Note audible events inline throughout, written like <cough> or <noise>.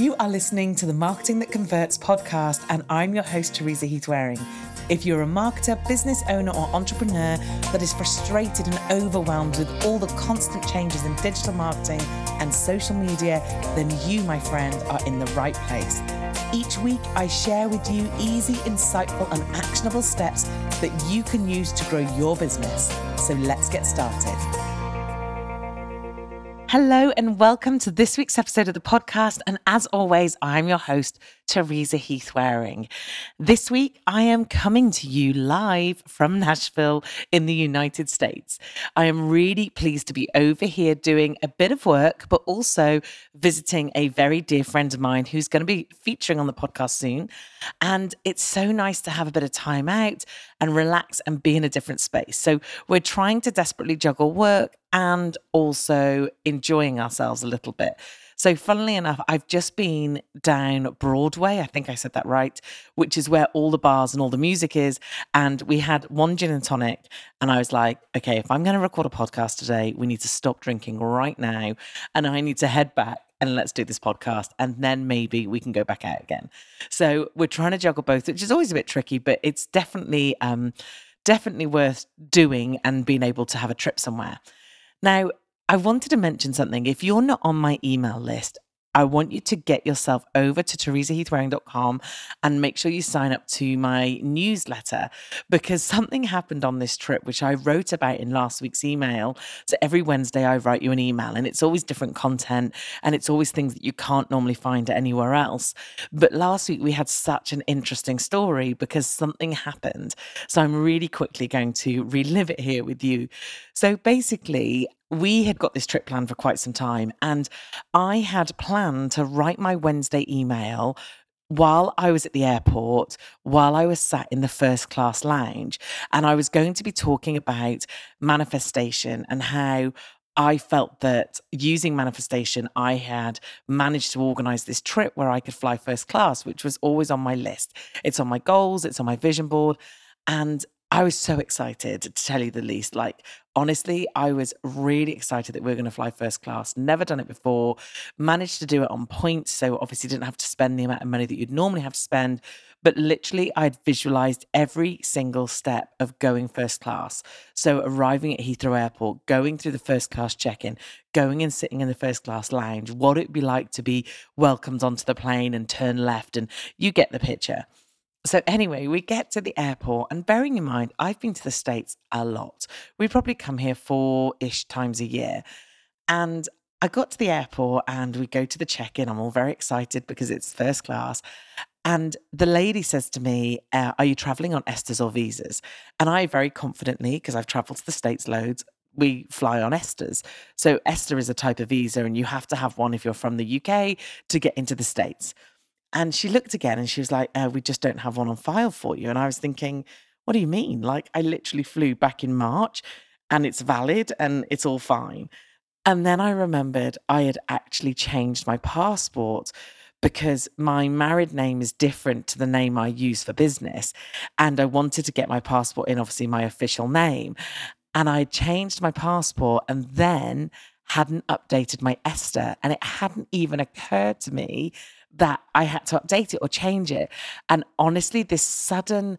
You are listening to the Marketing That Converts podcast, and I'm your host, Teresa Heath Wareing. If you're a marketer, business owner, or entrepreneur that is frustrated and overwhelmed with all the constant changes in digital marketing and social media, then you, my friend, are in the right place. Each week, I share with you easy, insightful, and actionable steps that you can use to grow your business. So let's get started. Hello, and welcome to this week's episode of the podcast. And as always, I'm your host, Teresa Heath Wareing. This week, I am coming to you live from Nashville in the United States. I am really pleased to be over here doing a bit of work, but also visiting a very dear friend of mine who's going to be featuring on the podcast soon. And it's so nice to have a bit of time out and relax and be in a different space. So we're trying to desperately juggle work and also enjoying ourselves a little bit. So, funnily enough, I've just been down Broadway. I think I said that right, which is where all the bars and all the music is. And we had one gin and tonic. And I was like, okay, if I'm going to record a podcast today, we need to stop drinking right now. And I need to head back and let's do this podcast. And then maybe we can go back out again. So, we're trying to juggle both, which is always a bit tricky, but it's definitely, um, definitely worth doing and being able to have a trip somewhere. Now, I wanted to mention something. If you're not on my email list, I want you to get yourself over to teresaheathwareing.com and make sure you sign up to my newsletter because something happened on this trip, which I wrote about in last week's email. So every Wednesday, I write you an email and it's always different content and it's always things that you can't normally find anywhere else. But last week, we had such an interesting story because something happened. So I'm really quickly going to relive it here with you. So basically, we had got this trip planned for quite some time, and I had planned to write my Wednesday email while I was at the airport, while I was sat in the first class lounge, and I was going to be talking about manifestation and how I felt that using manifestation, I had managed to organize this trip where I could fly first class, which was always on my list. It's on my goals, it's on my vision board. And I was so excited to tell you the least. Like, honestly, I was really excited that we are going to fly first class. Never done it before. Managed to do it on point. So, obviously, didn't have to spend the amount of money that you'd normally have to spend. But literally, I'd visualized every single step of going first class. So, arriving at Heathrow Airport, going through the first class check in, going and sitting in the first class lounge, what it'd be like to be welcomed onto the plane and turn left. And you get the picture. So anyway, we get to the airport, and bearing in mind, I've been to the States a lot. We probably come here four ish times a year. And I got to the airport and we go to the check in. I'm all very excited because it's first class. And the lady says to me, uh, Are you traveling on ESTAs or visas? And I very confidently, because I've traveled to the States loads, we fly on ESTAs. So ESTA is a type of visa, and you have to have one if you're from the UK to get into the States. And she looked again and she was like, uh, We just don't have one on file for you. And I was thinking, What do you mean? Like, I literally flew back in March and it's valid and it's all fine. And then I remembered I had actually changed my passport because my married name is different to the name I use for business. And I wanted to get my passport in, obviously, my official name. And I changed my passport and then hadn't updated my ESTA. And it hadn't even occurred to me that I had to update it or change it. And honestly, this sudden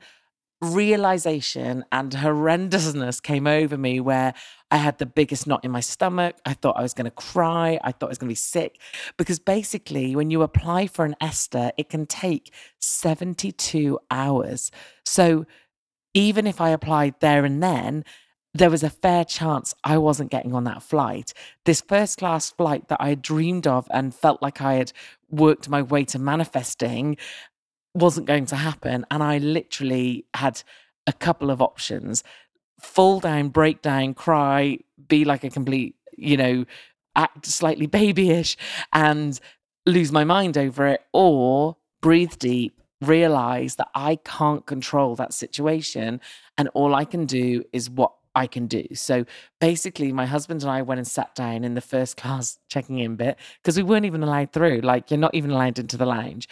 realization and horrendousness came over me where I had the biggest knot in my stomach. I thought I was going to cry. I thought I was going to be sick. Because basically, when you apply for an ESTA, it can take 72 hours. So even if I applied there and then, there was a fair chance I wasn't getting on that flight. This first class flight that I had dreamed of and felt like I had worked my way to manifesting wasn't going to happen. And I literally had a couple of options fall down, break down, cry, be like a complete, you know, act slightly babyish and lose my mind over it, or breathe deep, realize that I can't control that situation. And all I can do is what I can do. So basically, my husband and I went and sat down in the first <laughs> class checking in bit because we weren't even allowed through. Like, you're not even allowed into the lounge.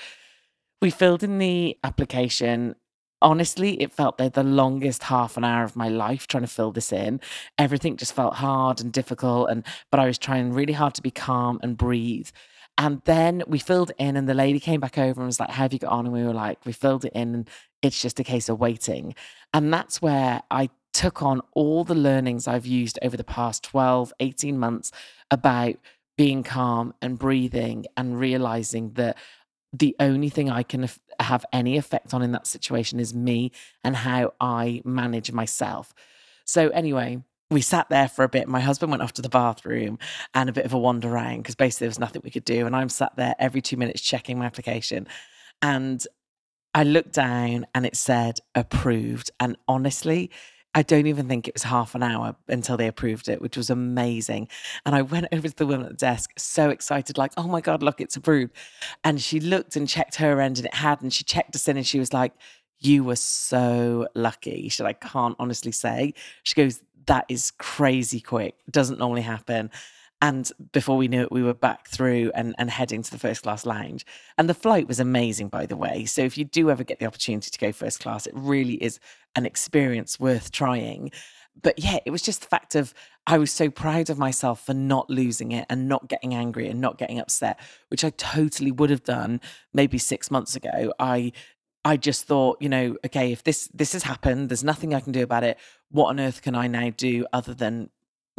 We filled in the application. Honestly, it felt like the longest half an hour of my life trying to fill this in. Everything just felt hard and difficult, and but I was trying really hard to be calm and breathe. And then we filled in, and the lady came back over and was like, How have you got on? And we were like, We filled it in, and it's just a case of waiting. And that's where I took on all the learnings I've used over the past 12, 18 months about being calm and breathing and realizing that the only thing I can have any effect on in that situation is me and how I manage myself. So, anyway, we sat there for a bit. My husband went off to the bathroom and a bit of a wander around because basically there was nothing we could do. And I'm sat there every two minutes checking my application. And I looked down and it said approved. And honestly, I don't even think it was half an hour until they approved it, which was amazing. And I went <laughs> over to the woman at the desk, so excited, like, oh my God, look, it's approved. And she looked and checked her end and it had, and she checked us in and she was like, you were so lucky. She said, I can't honestly say. She goes, that is crazy quick. Doesn't normally happen. And before we knew it, we were back through and, and heading to the first class lounge. And the flight was amazing, by the way. So if you do ever get the opportunity to go first class, it really is an experience worth trying. But yeah, it was just the fact of I was so proud of myself for not losing it and not getting angry and not getting upset, which I totally would have done maybe six months ago. I I just thought, you know, okay, if this this has happened, there's nothing I can do about it. What on earth can I now do other than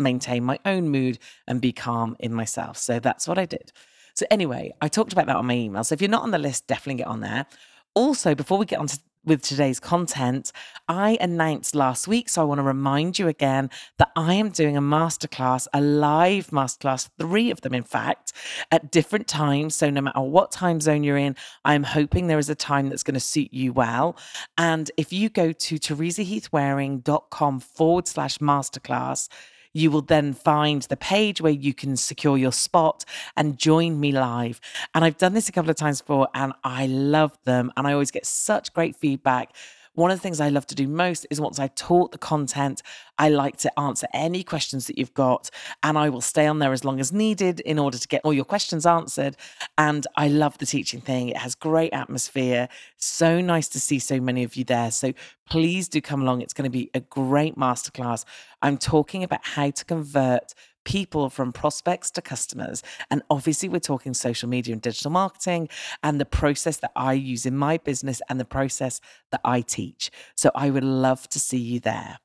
maintain my own mood and be calm in myself. So that's what I did. So, anyway, I talked about that on my email. So, if you're not on the list, definitely get on there. Also, before we get on to with today's content, I announced last week, so I want to remind you again that I am doing a masterclass, a live masterclass, three of them, in fact, at different times. So, no matter what time zone you're in, I'm hoping there is a time that's going to suit you well. And if you go to teresaheathwareing.com forward slash masterclass, you will then find the page where you can secure your spot and join me live. And I've done this a couple of times before and I love them. And I always get such great feedback one of the things I love to do most is once I've taught the content, I like to answer any questions that you've got, and I will stay on there as long as needed in order to get all your questions answered. And I love the teaching thing, it has great atmosphere. So nice to see so many of you there. So please do come along. It's going to be a great masterclass. I'm talking about how to convert people from prospects to customers. And obviously, we're talking social media and digital marketing and the process that I use in my business and the process that I teach. So I would love to see you there.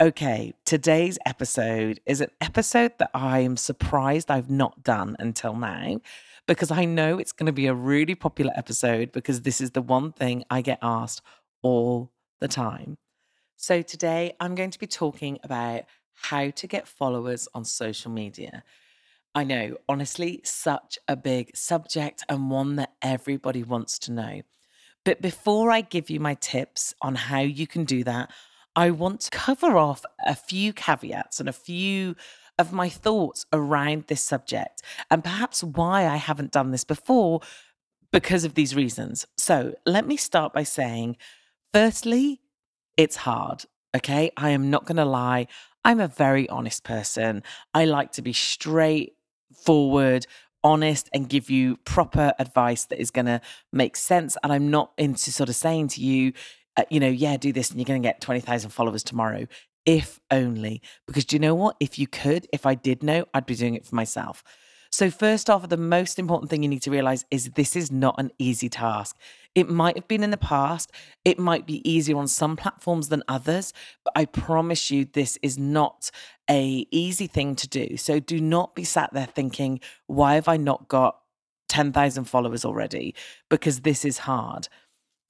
Okay, today's episode is an episode that I am surprised I've not done until now because I know it's going to be a really popular episode because this is the one thing I get asked all the time. So, today I'm going to be talking about how to get followers on social media. I know, honestly, such a big subject and one that everybody wants to know. But before I give you my tips on how you can do that, I want to cover off a few caveats and a few of my thoughts around this subject and perhaps why I haven't done this before because of these reasons. So let me start by saying, firstly, it's hard. Okay. I am not going to lie. I'm a very honest person. I like to be straightforward, honest, and give you proper advice that is going to make sense. And I'm not into sort of saying to you, uh, you know, yeah, do this and you're going to get 20,000 followers tomorrow. If only. Because do you know what? If you could, if I did know, I'd be doing it for myself. So, first off, the most important thing you need to realize is this is not an easy task. It might have been in the past, it might be easier on some platforms than others, but I promise you this is not a easy thing to do. So, do not be sat there thinking, why have I not got 10,000 followers already? Because this is hard.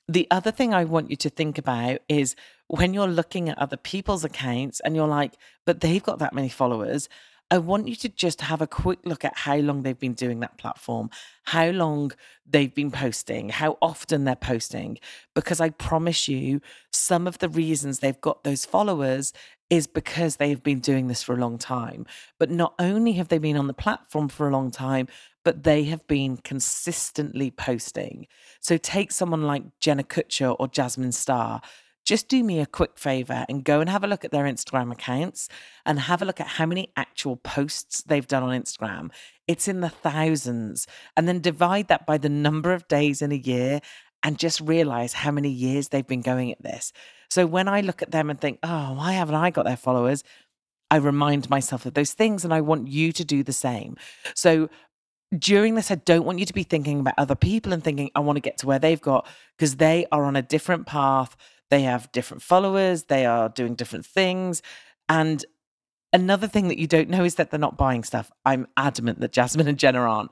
The other thing I want you to think about is when you're looking at other people's accounts and you're like, but they've got that many followers. I want you to just have a quick look at how long they've been doing that platform, how long they've been posting, how often they're posting. Because I promise you, some of the reasons they've got those followers is because they've been doing this for a long time. But not only have they been on the platform for a long time, but they have been consistently posting. So take someone like Jenna Kutcher or Jasmine Star just do me a quick favor and go and have a look at their Instagram accounts and have a look at how many actual posts they've done on Instagram. It's in the thousands. And then divide that by the number of days in a year and just realize how many years they've been going at this. So when I look at them and think, oh, why haven't I got their followers? I remind myself of those things and I want you to do the same. So during this, I don't want you to be thinking about other people and thinking, I want to get to where they've got, because they are on a different path. They have different followers, they are doing different things. And another thing that you don't know is that they're not buying stuff. I'm adamant that Jasmine and Jenna aren't.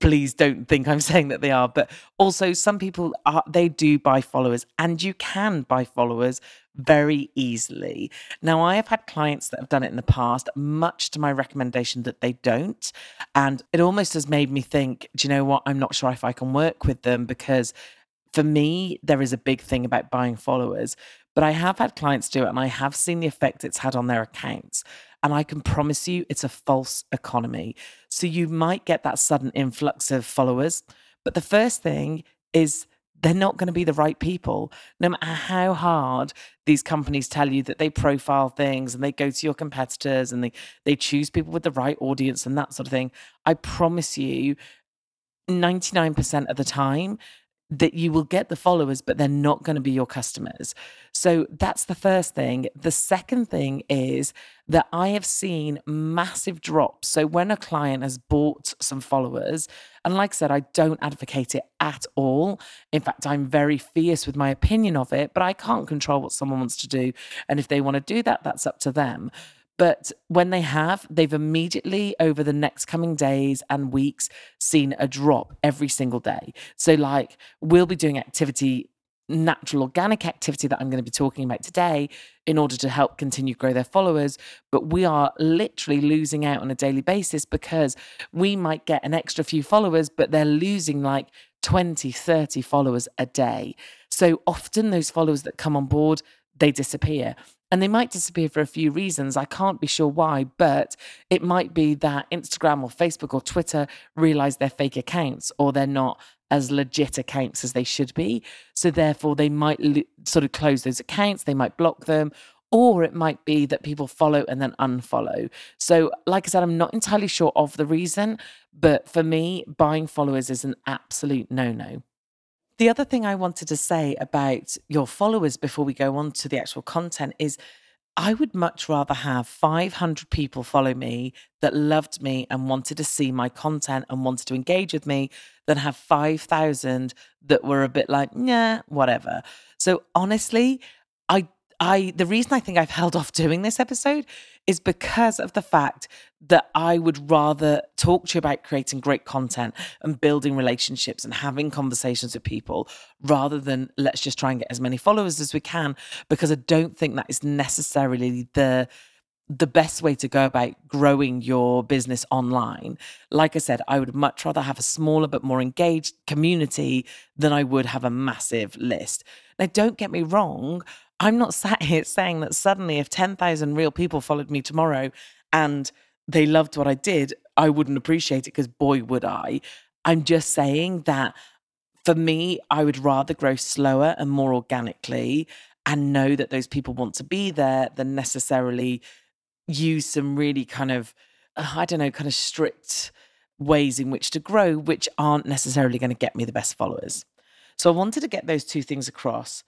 Please don't think I'm <laughs> saying that they are, but also some people are they do buy followers and you can buy followers very easily. Now, I have had clients that have done it in the past, much to my recommendation that they don't. And it almost has made me think, do you know what? I'm not sure if I can work with them because for me, there is a big thing about buying followers, but I have had clients do it and I have seen the effect it's had on their accounts. And I can promise you it's a false economy. So you might get that sudden influx of followers. But the first thing is they're not going to be the right people. No matter how hard these companies tell you that they profile things and they go to your competitors and they, they choose people with the right audience and that sort of thing, I promise you 99% of the time, that you will get the followers, but they're not going to be your customers. So that's the first thing. The second thing is that I have seen massive drops. So when a client has bought some followers, and like I said, I don't advocate it at all. In fact, I'm very fierce with my opinion of it, but I can't control what someone wants to do. And if they want to do that, that's up to them. But when they have, they've immediately, over the next coming days and weeks, seen a drop every single day. So, like, we'll be doing activity, natural organic activity that I'm going to be talking about today in order to help continue grow their followers. But we are literally losing out on a daily basis because we might get an extra few followers, but they're losing like 20, 30 followers a day. So often those followers that come on board, they disappear. And they might disappear for a few reasons. I can't be sure why, but it might be that Instagram or Facebook or Twitter realize they're fake accounts or they're not as legit accounts as they should be. So therefore, they might sort of close those accounts, they might block them, or it might be that people follow and then unfollow. So, like I said, I'm not entirely sure of the reason, but for me, buying followers is an absolute no no. The other thing I wanted to say about your followers before we go on to the actual content is I would much rather have 500 people follow me that loved me and wanted to see my content and wanted to engage with me than have 5,000 that were a bit like, yeah, whatever. So honestly, I I the reason I think I've held off doing this episode is because of the fact that I would rather talk to you about creating great content and building relationships and having conversations with people rather than let's just try and get as many followers as we can because I don't think that is necessarily the the best way to go about growing your business online. Like I said, I would much rather have a smaller but more engaged community than I would have a massive list. Now, don't get me wrong, I'm not sat <laughs> here saying that suddenly, if 10,000 real people followed me tomorrow and they loved what I did, I wouldn't appreciate it because boy, would I. I'm just saying that for me, I would rather grow slower and more organically and know that those people want to be there than necessarily use some really kind of, uh, I don't know, kind of strict ways in which to grow, which aren't necessarily going to get me the best followers. So I wanted to get those two things across.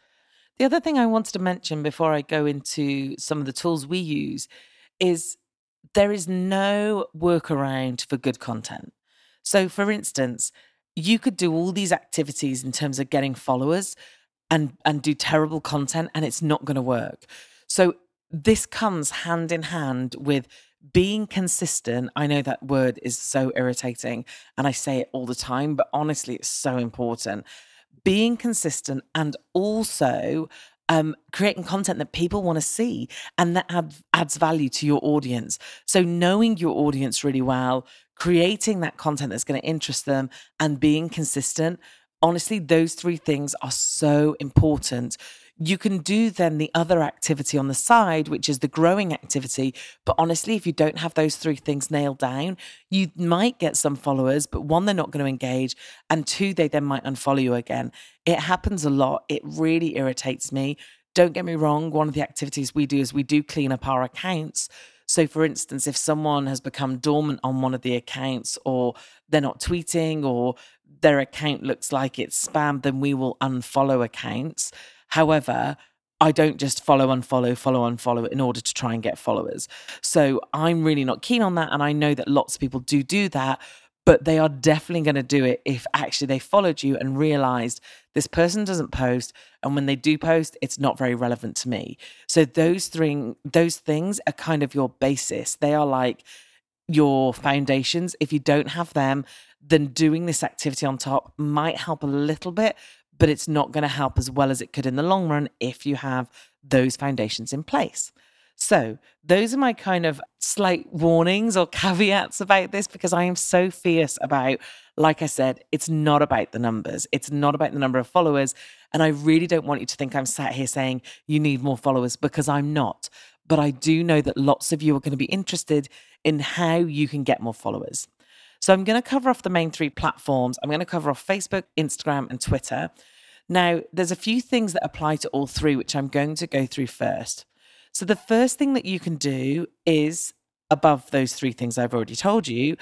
The other thing I wanted to mention before I go into some of the tools we use is there is no workaround for good content. So, for instance, you could do all these activities in terms of getting followers and and do terrible content and it's not going to work. So this comes hand in hand with being consistent. I know that word is so irritating and I say it all the time, but honestly it's so important. Being consistent and also um, creating content that people want to see and that add, adds value to your audience. So, knowing your audience really well, creating that content that's going to interest them, and being consistent. Honestly, those three things are so important. You can do then the other activity on the side, which is the growing activity. But honestly, if you don't have those three things nailed down, you might get some followers, but one, they're not going to engage. And two, they then might unfollow you again. It happens a lot. It really irritates me. Don't get me wrong. One of the activities we do is we do clean up our accounts. So, for instance, if someone has become dormant on one of the accounts or they're not tweeting or their account looks like it's spam, then we will unfollow accounts. However, I don't just follow, unfollow, follow, unfollow in order to try and get followers. So I'm really not keen on that. And I know that lots of people do do that, but they are definitely going to do it if actually they followed you and realized this person doesn't post. And when they do post, it's not very relevant to me. So those three, those things are kind of your basis. They are like, your foundations. If you don't have them, then doing this activity on top might help a little bit, but it's not going to help as well as it could in the long run if you have those foundations in place. So, those are my kind of slight warnings or <laughs> caveats about this because I am so fierce about, like I said, it's not about the numbers, it's not about the number of followers. And I really don't want you to think I'm sat here saying you need more followers because I'm not. But I do know that lots of you are going to be interested in how you can get more followers. So I'm going to cover off the main three platforms. I'm going to cover off Facebook, Instagram, and Twitter. Now, there's a few things that apply to all three, which I'm going to go through first. So, the first thing that you can do is above those three things I've already told you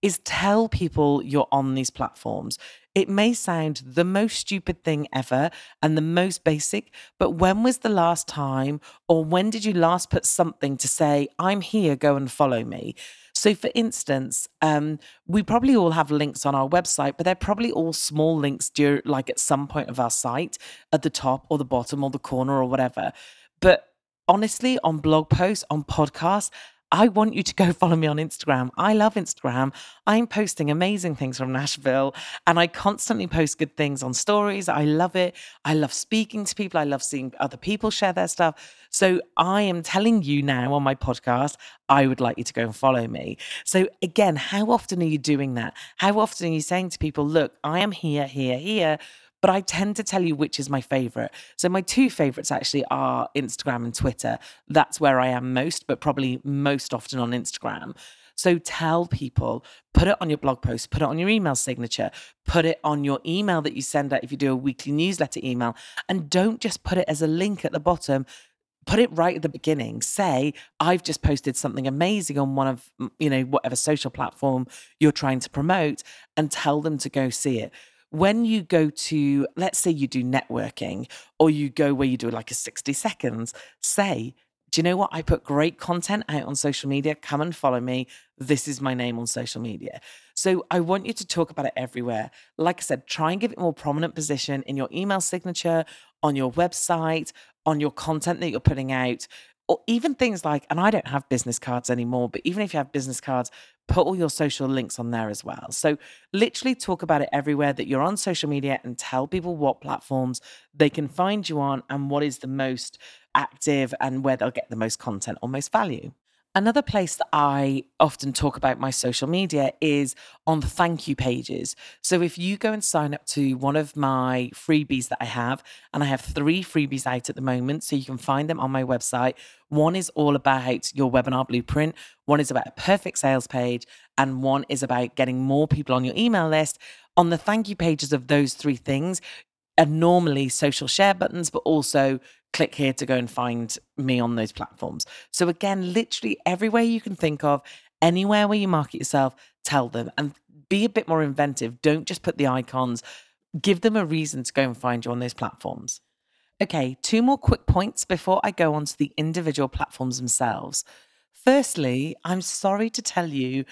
is tell people you're on these platforms. It may sound the most stupid thing ever and the most basic, but when was the last time or when did you last put something to say, I'm here, go and follow me? So, for instance, um, we probably all have links on our website, but they're probably all small links, dur- like at some point of our site, at the top or the bottom or the corner or whatever. But honestly, on blog posts, on podcasts, I want you to go <laughs> follow me on Instagram. I love Instagram. I'm posting amazing things from Nashville and I constantly post good things on stories. I love it. I love speaking to people. I love seeing other people share their stuff. So I am telling you now on my podcast, I would like you to go and follow me. So again, how often are you doing that? How often are you saying to people, look, I am here, here, here but I tend to tell you which is my favorite. So my two favorites actually are Instagram and Twitter. That's where I am most, but probably most often on Instagram. So tell people, put it on your blog post, put it on your email signature, put it on your email that you send out if you do a weekly newsletter email, and don't just put it as a link at the bottom put it right at the beginning say i've just posted something amazing on one of you know whatever social platform you're trying to promote and tell them to go see it when you go to, let's say you do networking or you go where you do like a 60 seconds, say, do you know what? I put great content out on social media. Come and follow me. This is my name on social media. So I want you to talk about it everywhere. Like I said, try and give it more prominent position in your email signature, on your website, on your content that you're putting out or even things like, and I don't have business cards anymore, but even if you have business cards, put all your social links on there as well. So, literally talk about it everywhere that you're on social media and tell people what platforms they can find you on and what is the most active and where they'll get the most content or most value. Another place that I often talk about my social media is on the thank you pages. So if you go and sign up to one of my freebies that I have, and I have three freebies out at the moment, so you can find them on my website. One is all about your webinar blueprint, one is about a perfect sales page, and one is about getting more people on your email list. On the thank you pages of those three things, are normally social share buttons, but also click here to go and find me on those platforms. So, again, literally everywhere you can think of, anywhere where you market yourself, tell them and be a bit more inventive. Don't just put the icons, give them a reason to go and find you on those platforms. Okay, two more quick points before I go on to the individual platforms themselves. Firstly, I'm sorry to tell you,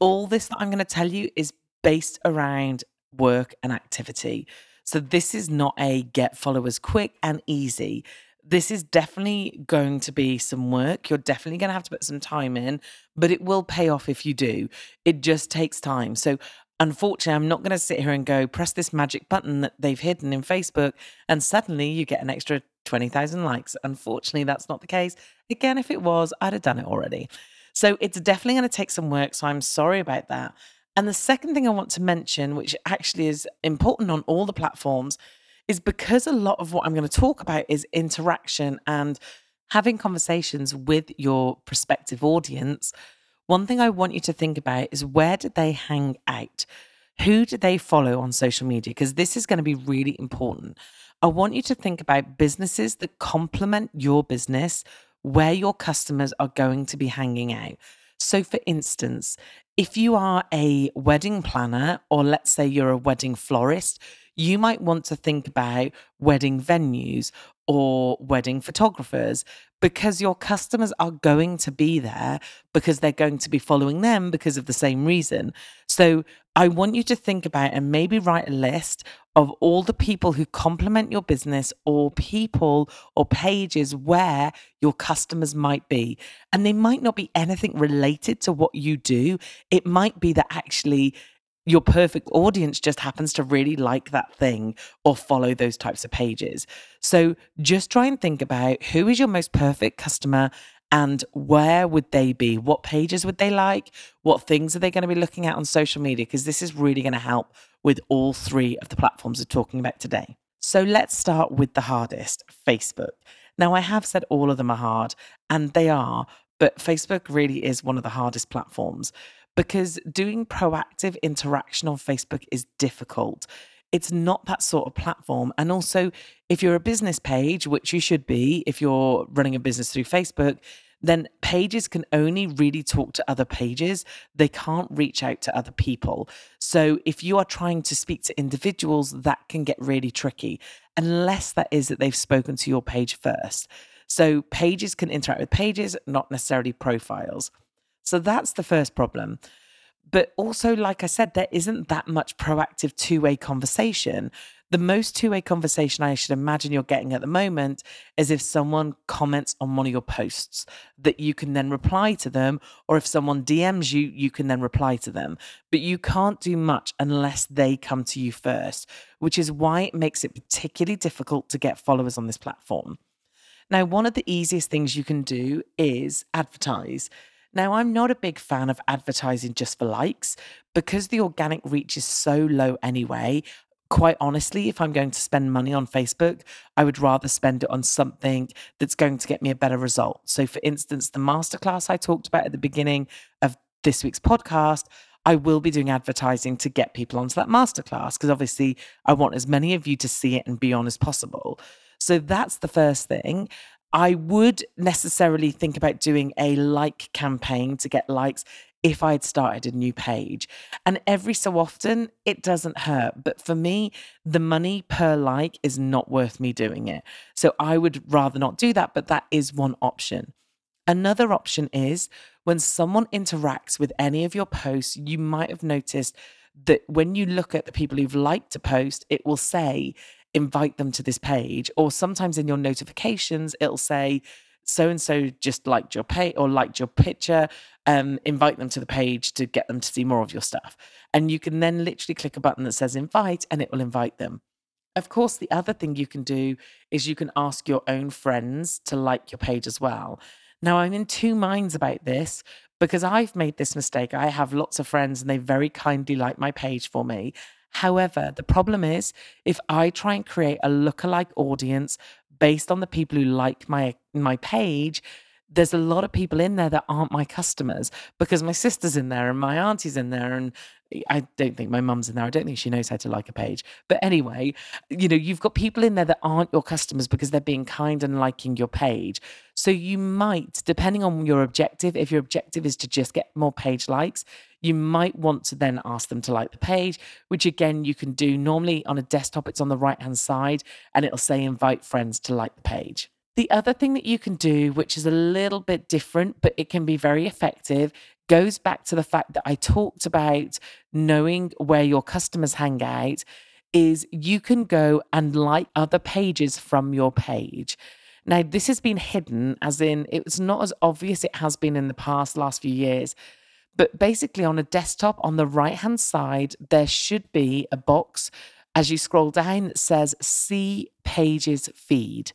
all this that I'm going to tell you is based around work and activity. So this is not a get followers quick and easy. This is definitely going to be some work. You're definitely going to have to put some time in, but it will pay off if you do. It just takes time. So unfortunately, I'm not going to sit here and go press this magic button that they've hidden in Facebook and suddenly you get an extra 20,000 likes. Unfortunately, that's not the case. Again, if it was, I'd have done it already. So it's definitely going to take some work. So I'm sorry about that. And the second thing I want to mention, which actually is important on all the platforms, is because a lot of what I'm going to talk about is interaction and having conversations with your prospective audience. One thing I want you to think about is where did they hang out? Who do they follow on social media? Because this is going to be really important. I want you to think about businesses that complement your business, where your customers are going to be hanging out. So, for instance, if you are a wedding planner, or let's say you're a wedding florist, you might want to think about wedding venues or wedding photographers because your customers are going to be there because they're going to be following them because of the same reason. So I want you to think about and maybe write a list of all the people who complement your business or people or pages where your customers might be. And they might not be anything related to what you do. It might be that actually your perfect audience just happens to really like that thing or follow those types of pages. So just try and think about who is your most perfect customer and where would they be? What pages would they like? What things are they going to be looking at on social media? Because this is really going to help with all three of the platforms we're talking about today. So let's start with the hardest Facebook. Now, I have said all of them are hard, and they are, but Facebook really is one of the hardest platforms because doing proactive interaction on Facebook is difficult. It's not that sort of platform. And also, if you're a business page, which you should be if you're running a business through Facebook, then pages can only really talk to other pages. They can't reach out to other people. So if you are trying to speak to individuals, that can get really tricky, unless that is that they've spoken to your page first. So pages can interact with pages, not necessarily profiles. So that's the first problem. But also, like I said, there isn't that much proactive two way conversation. The most two way conversation I should imagine you're getting at the moment is if someone comments on one of your posts that you can then reply to them, or if someone DMs you, you can then reply to them. But you can't do much unless they come to you first, which is why it makes it particularly difficult to get followers on this platform. Now, one of the easiest things you can do is advertise. Now, I'm not a big fan of advertising just for likes because the organic reach is so low anyway. Quite honestly, if I'm going to spend money on Facebook, I would rather spend it on something that's going to get me a better result. So, for instance, the masterclass I talked about at the beginning of this week's podcast, I will be doing advertising to get people onto that masterclass because obviously I want as many of you to see it and be on as possible. So that's the first thing. I would necessarily think about doing a like campaign to get likes if I'd started a new page. And every so often, it doesn't hurt. But for me, the money per like is not worth me doing it. So I would rather not do that, but that is one option. Another option is when someone interacts with any of your posts, you might have noticed that when you look at the people who've liked a post, it will say invite them to this page. Or sometimes in your notifications, it'll say, so and so just liked your page or liked your picture, um, invite them to the page to get them to see more of your stuff. And you can then literally click a button that says invite and it will invite them. Of course, the other thing you can do is you can ask your own friends to like your page as well. Now, I'm in two minds about this because I've made this mistake. I have lots of friends and they very kindly like my page for me. However, the problem is if I try and create a lookalike audience based on the people who like my my page, there's a lot of people in there that aren't my customers because my sister's in there and my auntie's in there and I don't think my mum's in there. I don't think she knows how to like a page. But anyway, you know, you've got people in there that aren't your customers because they're being kind and liking your page. So you might, depending on your objective, if your objective is to just get more page likes, you might want to then ask them to like the page, which again you can do. Normally on a desktop, it's on the right hand side and it'll say invite friends to like the page. The other thing that you can do, which is a little bit different, but it can be very effective, goes back to the fact that I talked about knowing where your customers hang out is you can go and like other pages from your page. Now, this has been hidden, as in it's not as obvious it has been in the past last few years. But basically, on a desktop on the right hand side, there should be a box as you scroll down that says See Pages Feed.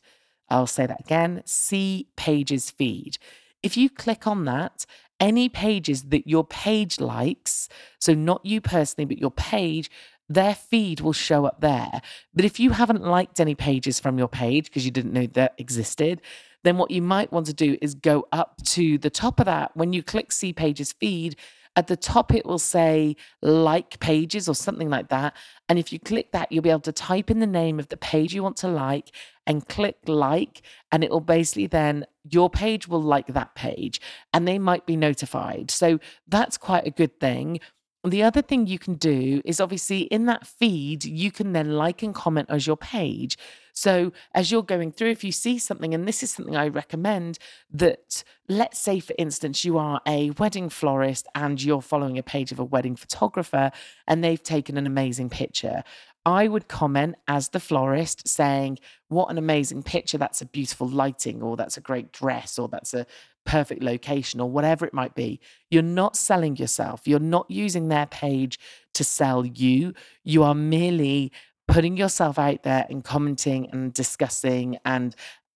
I'll say that again See Pages Feed. If you click on that any pages that your page likes, so not you personally, but your page, their feed will show up there. But if you haven't liked any pages from your page because you didn't know that existed, then what you might want to do is go up to the top of that. When you click see pages feed, at the top, it will say like pages or something like that. And if you click that, you'll be able to type in the name of the page you want to like and click like. And it will basically then, your page will like that page and they might be notified. So that's quite a good thing. The other thing you can do is obviously in that feed, you can then like and comment as your page. So as you're going through, if you see something, and this is something I recommend that, let's say, for instance, you are a wedding florist and you're following a page of a wedding photographer and they've taken an amazing picture. I would comment as the florist saying, What an amazing picture. That's a beautiful lighting, or that's a great dress, or that's a perfect location or whatever it might be. You're not selling yourself. You're not using their page to sell you. You are merely putting yourself out there and commenting and discussing and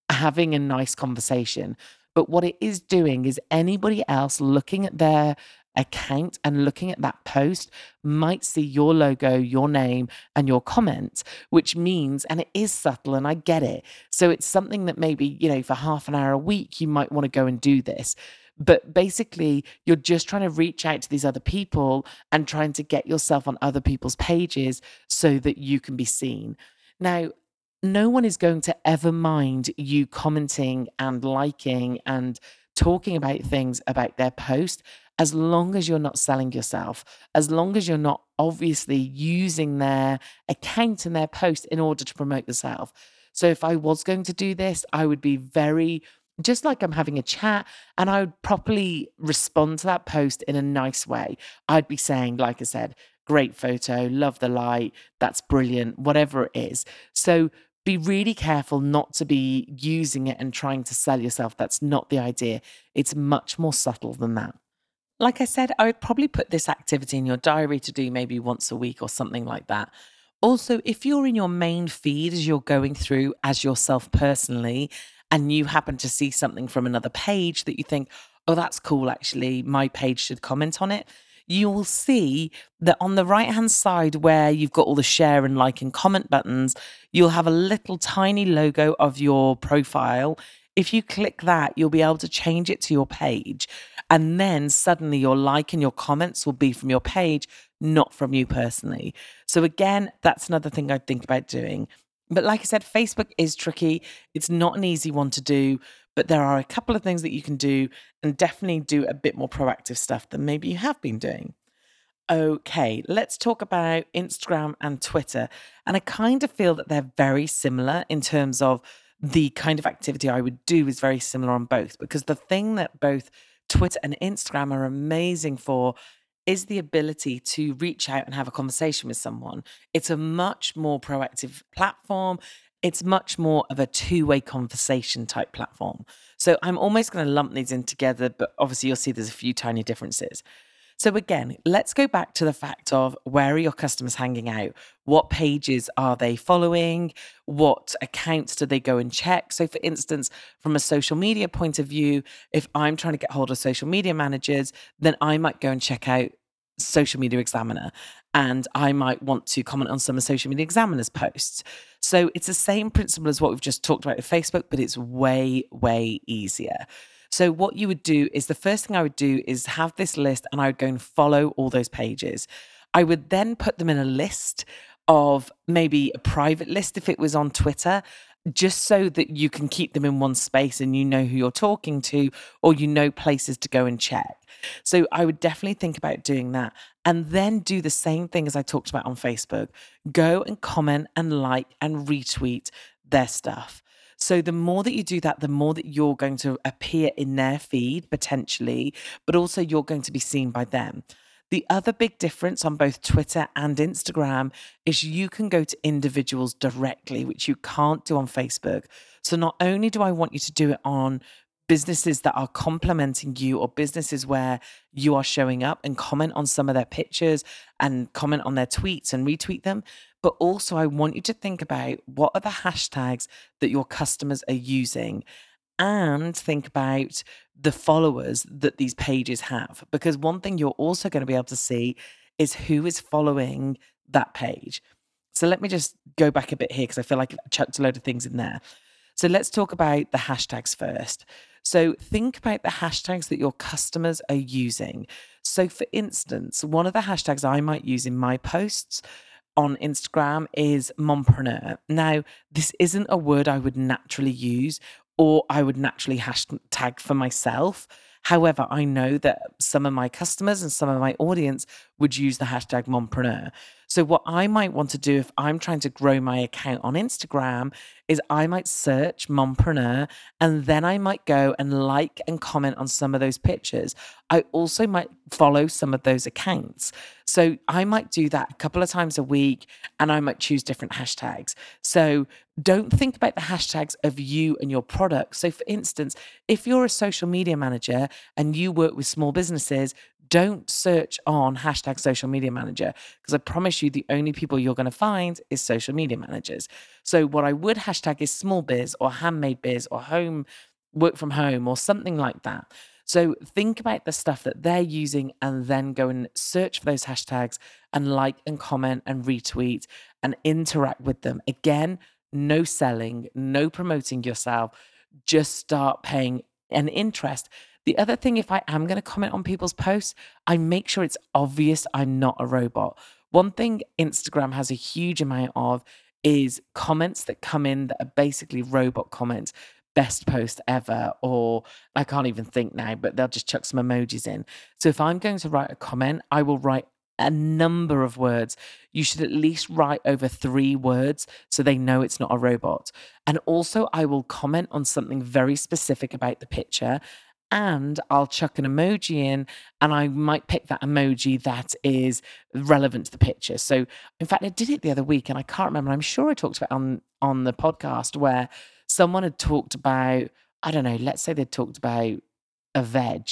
having a nice conversation. But what it is doing is anybody else looking at their account and looking at that post might see your logo, your name, and your comments, which means, and it is subtle and I get it. So it's something that maybe, you know, for half an hour a week, you might want to go and do this. But basically, you're just trying to reach out to these other people and trying to get yourself on other people's pages so that you can be seen. Now, no one is going to ever mind you commenting and liking and talking about things about their post as long as you're not selling yourself, as long as you're not obviously using their account and their post in order to promote yourself. So if I was going to do this, I would be very just like I'm having a chat, and I would properly respond to that post in a nice way. I'd be saying, like I said, great photo, love the light, that's brilliant, whatever it is. So be really careful not to be using it and trying to sell yourself. That's not the idea. It's much more subtle than that. Like I said, I would probably put this activity in your diary to do maybe once a week or something like that. Also, if you're in your main feed as you're going through as yourself personally, and you happen to see something from another page that you think, oh, that's cool, actually, my page should comment on it, you will see that on the right hand side, where you've got all the share and like and comment buttons, you'll have a little tiny logo of your profile. If you click that, you'll be able to change it to your page. And then suddenly your like and your comments will be from your page, not from you personally. So, again, that's another thing I'd think about doing. But like I said, Facebook is tricky. It's not an easy one to do, but there are a couple of things that you can do and definitely do a bit more proactive stuff than maybe you have been doing. Okay, let's talk about Instagram and Twitter. And I kind of feel that they're very similar in terms of the kind of activity I would do is very similar on both because the thing that both Twitter and Instagram are amazing for is the ability to reach out and have a conversation with someone. It's a much more proactive platform. It's much more of a two way conversation type platform. So I'm almost going to lump these in together, but obviously you'll see there's a few tiny differences. So, again, let's go back to the fact of where are your customers hanging out? What pages are they following? What accounts do they go and check? So, for instance, from a social media point of view, if I'm trying to get hold of social media managers, then I might go and check out Social Media Examiner and I might want to comment on some of Social Media Examiner's posts. So, it's the same principle as what we've just talked about with Facebook, but it's way, way easier. So, what you would do is the first thing I would do is have this list and I would go and follow all those pages. I would then put them in a list of maybe a private list if it was on Twitter, just so that you can keep them in one space and you know who you're talking to or you know places to go and check. So I would definitely think about doing that and then do the same thing as I talked about on Facebook. Go and comment and like and retweet their stuff. So the more that you do that, the more that you're going to appear in their feed potentially, but also you're going to be seen by them. The other big difference on both Twitter and Instagram is you can go to individuals directly, which you can't do on Facebook. So not only do I want you to do it on businesses that are complimenting you or businesses where you are showing up and comment on some of their pictures and comment on their tweets and retweet them, but also, I want you to think about what are the hashtags that your customers are using and think about the followers that these pages have. Because one thing you're also going to be able to see is who is following that page. So let me just go back a bit here because I feel like I've chucked a load of things in there. So let's talk about the hashtags first. So think about the hashtags that your customers are using. So, for instance, one of the hashtags I might use in my posts on Instagram is mompreneur. Now, this isn't a word I would naturally use or I would naturally hashtag for myself. However, I know that some of my customers and some of my audience would use the hashtag mompreneur. So, what I might want to do if I'm trying to grow my account on Instagram is I might search mompreneur and then I might go and like and comment on some of those pictures. I also might follow some of those accounts. So, I might do that a couple of times a week and I might choose different hashtags. So, don't think about the hashtags of you and your product. So, for instance, if you're a social media manager and you work with small businesses, don't search on hashtag social media manager because I promise you the only people you're going to find is social media managers. So what I would hashtag is small biz or handmade biz or home work from home or something like that. So think about the stuff that they're using and then go and search for those hashtags and like and comment and retweet and interact with them. Again, no selling, no promoting yourself. Just start paying an interest the other thing, if I am going to comment on people's posts, I make sure it's obvious I'm not a robot. One thing Instagram has a huge amount of is comments that come in that are basically robot comments best post ever, or I can't even think now, but they'll just chuck some emojis in. So if I'm going to write a comment, I will write a number of words. You should at least write over three words so they know it's not a robot. And also, I will comment on something very specific about the picture and I'll chuck an emoji in and I might pick that emoji that is relevant to the picture. So in fact I did it the other week and I can't remember. I'm sure I talked about on on the podcast where someone had talked about I don't know, let's say they talked about a veg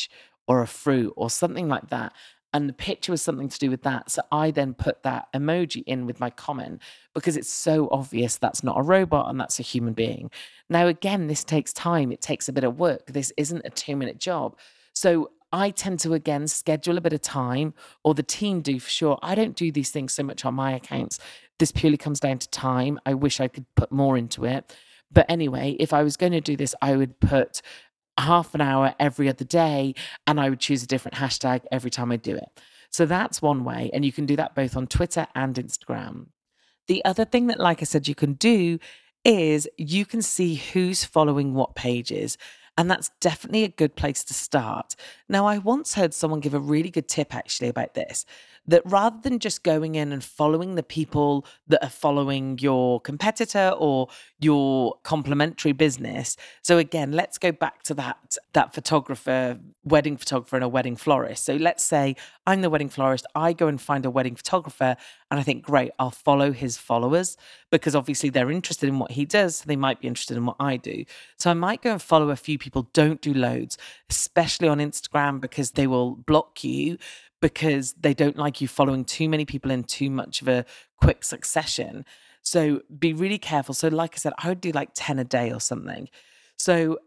or a fruit or something like that and the picture was something to do with that. So I then put that emoji in with my comment because it's so obvious that's not a robot and that's a human being. Now, again, this takes time, it takes a bit of work. This isn't a two minute job. So I tend to, again, schedule a bit of time, or the team do for sure. I don't do these things so much on my accounts. This purely comes down to time. I wish I could put more into it. But anyway, if I was going to do this, I would put half an hour every other day and I would choose a different hashtag every time I do it. So that's one way. And you can do that both on Twitter and Instagram. The other thing that, like I said, you can do is you can see who's following what pages. And that's definitely a good place to start. Now, I once heard someone give a really good tip actually about this that rather than just going in and following the people that are following your competitor or your complementary business. So again, let's go back to that that photographer, wedding photographer and a wedding florist. So let's say I'm the wedding florist, I go and find a wedding photographer and I think great, I'll follow his followers because obviously they're interested in what he does, so they might be interested in what I do. So I might go and follow a few people, don't do loads, especially on Instagram because they will block you because they don't like you following too many people in too much of a quick succession. So be really careful. So, like I said, I would do like 10 a day or something. So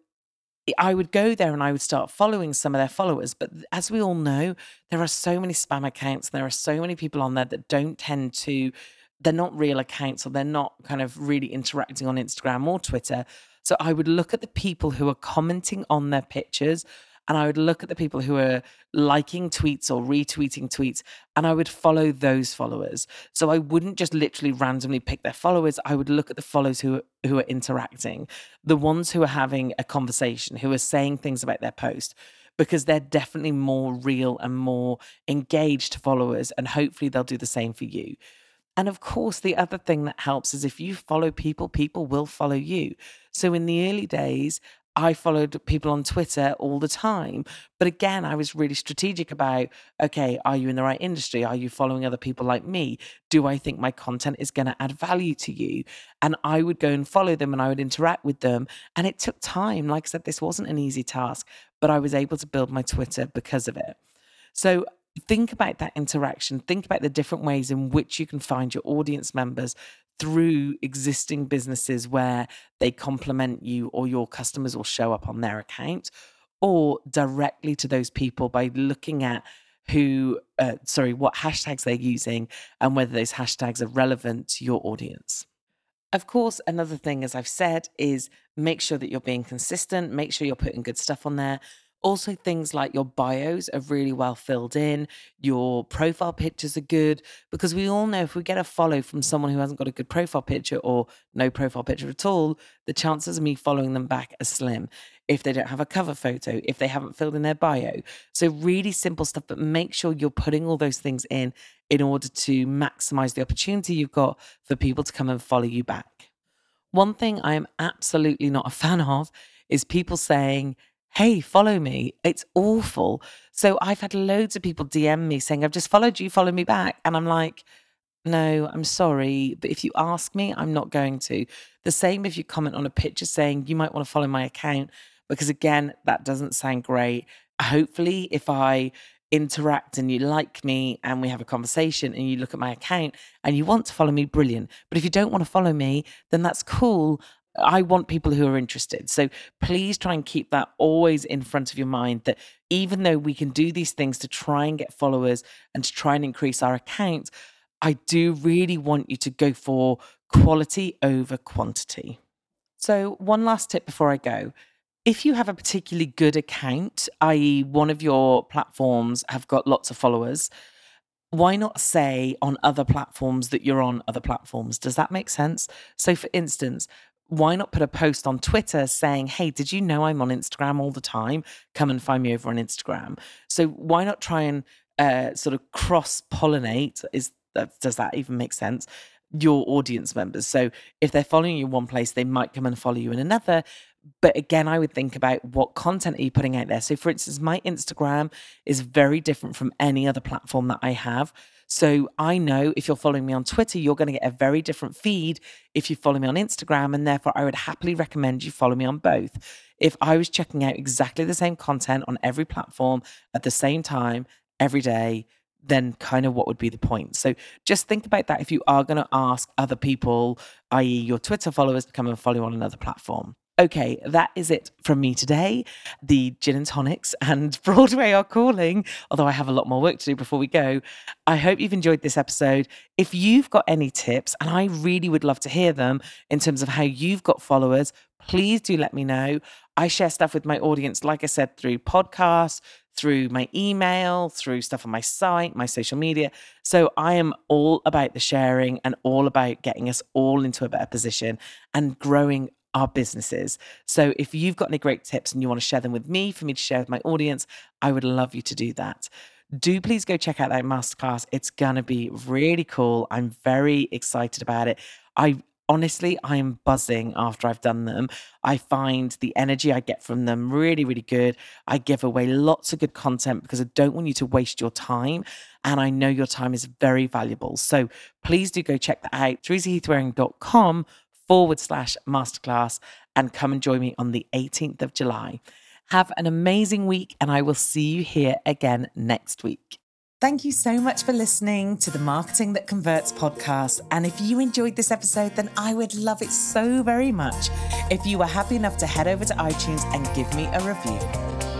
I would go there and I would start following some of their followers. But as we all know, there are so many spam accounts. And There are so many people on there that don't tend to, they're not real accounts or they're not kind of really interacting on Instagram or Twitter. So I would look at the people who are commenting on their pictures and I would look at the people who are liking tweets or retweeting tweets and I would follow those followers. So I wouldn't just literally randomly pick their followers. I would look at the followers who who are interacting, the ones who are having a conversation, who are saying things about their post because they're definitely more real and more engaged followers and hopefully they'll do the same for you. And of course, the other thing that helps is if you follow people, people will follow you. So in the early days, I followed people on Twitter all the time. But again, I was really strategic about okay, are you in the right industry? Are you following other people like me? Do I think my content is going to add value to you? And I would go and follow them and I would interact with them. And it took time. Like I said, this wasn't an easy task, but I was able to build my Twitter because of it. So think about that interaction. Think about the different ways in which you can find your audience members through existing businesses where they complement you or your customers will show up on their account or directly to those people by looking at who uh, sorry what hashtags they're using and whether those hashtags are relevant to your audience. Of course another thing as i've said is make sure that you're being consistent make sure you're putting good stuff on there also, things like your bios are really well filled in, your profile pictures are good, because we all know if we get a follow from someone who hasn't got a good profile picture or no profile picture at all, the chances of me following them back are slim. If they don't have a cover photo, if they haven't filled in their bio. So, really simple stuff, but make sure you're putting all those things in in order to maximize the opportunity you've got for people to come and follow you back. One thing I am absolutely not a fan of is people saying, hey, follow me. It's awful. So I've had loads of people DM me saying, I've just followed you, follow me back. And I'm like, no, I'm sorry. But if you ask me, I'm not going to. The same if you comment on a picture saying, you might want to follow my account, because again, that doesn't sound great. Hopefully, if I interact and you like me and we have a conversation and you look at my account and you want to follow me, brilliant. But if you don't want to follow me, then that's cool. I want people who are interested. So please try and keep that always in front of your mind that even though we can do these things to try and get followers and to try and increase our account, I do really want you to go for quality over quantity. So, one last tip before I go. If you have a particularly good account, i.e., one of your platforms have got lots of followers, why not say on other platforms that you're on other platforms? Does that make sense? So, for instance, why not put a post on Twitter saying, Hey, did you know I'm on Instagram all the time? Come and find me over on Instagram. So why not try and uh, sort of cross pollinate? Is does that even make sense? Your audience members. So if they're following you one place, they might come and follow you in another. But again, I would think about what content are you putting out there. So, for instance, my Instagram is very different from any other platform that I have. So I know if you're following me on Twitter, you're going to get a very different feed if you follow me on Instagram. And therefore, I would happily recommend you follow me on both. If I was checking out exactly the same content on every platform at the same time, every day, then kind of what would be the point? So just think about that if you are going to ask other people, i.e., your Twitter followers, to come and follow on another platform. Okay, that is it from me today. The gin and tonics and <laughs> Broadway are calling, although I have a lot more work to do before we go. I hope you've enjoyed this episode. If you've got any tips, and I really would love to hear them in terms of how you've got followers, please do let me know. I share stuff with my audience, like I said, through podcasts, through my email, through stuff on my site, my social media. So I am all about the sharing and all about getting us all into a better position and growing our businesses. So if you've got any great tips and you want to share them with me for me to share with my audience, I would love you to do that. Do please go check out that masterclass. It's going to be really cool. I'm very excited about it. I honestly, I am buzzing after I've done them. I find the energy I get from them really, really good. I give away lots of good content because I don't want you to waste your time. And I know your time is very valuable. So please do go check that out. TeresaHeathwareing.com forward slash masterclass and come and join me on the 18th of July. Have an amazing week, and I will see you here again next week. Thank you so much for listening to the Marketing That Converts podcast. And if you enjoyed this episode, then I would love it so very much if you were happy enough to head over to iTunes and give me a review.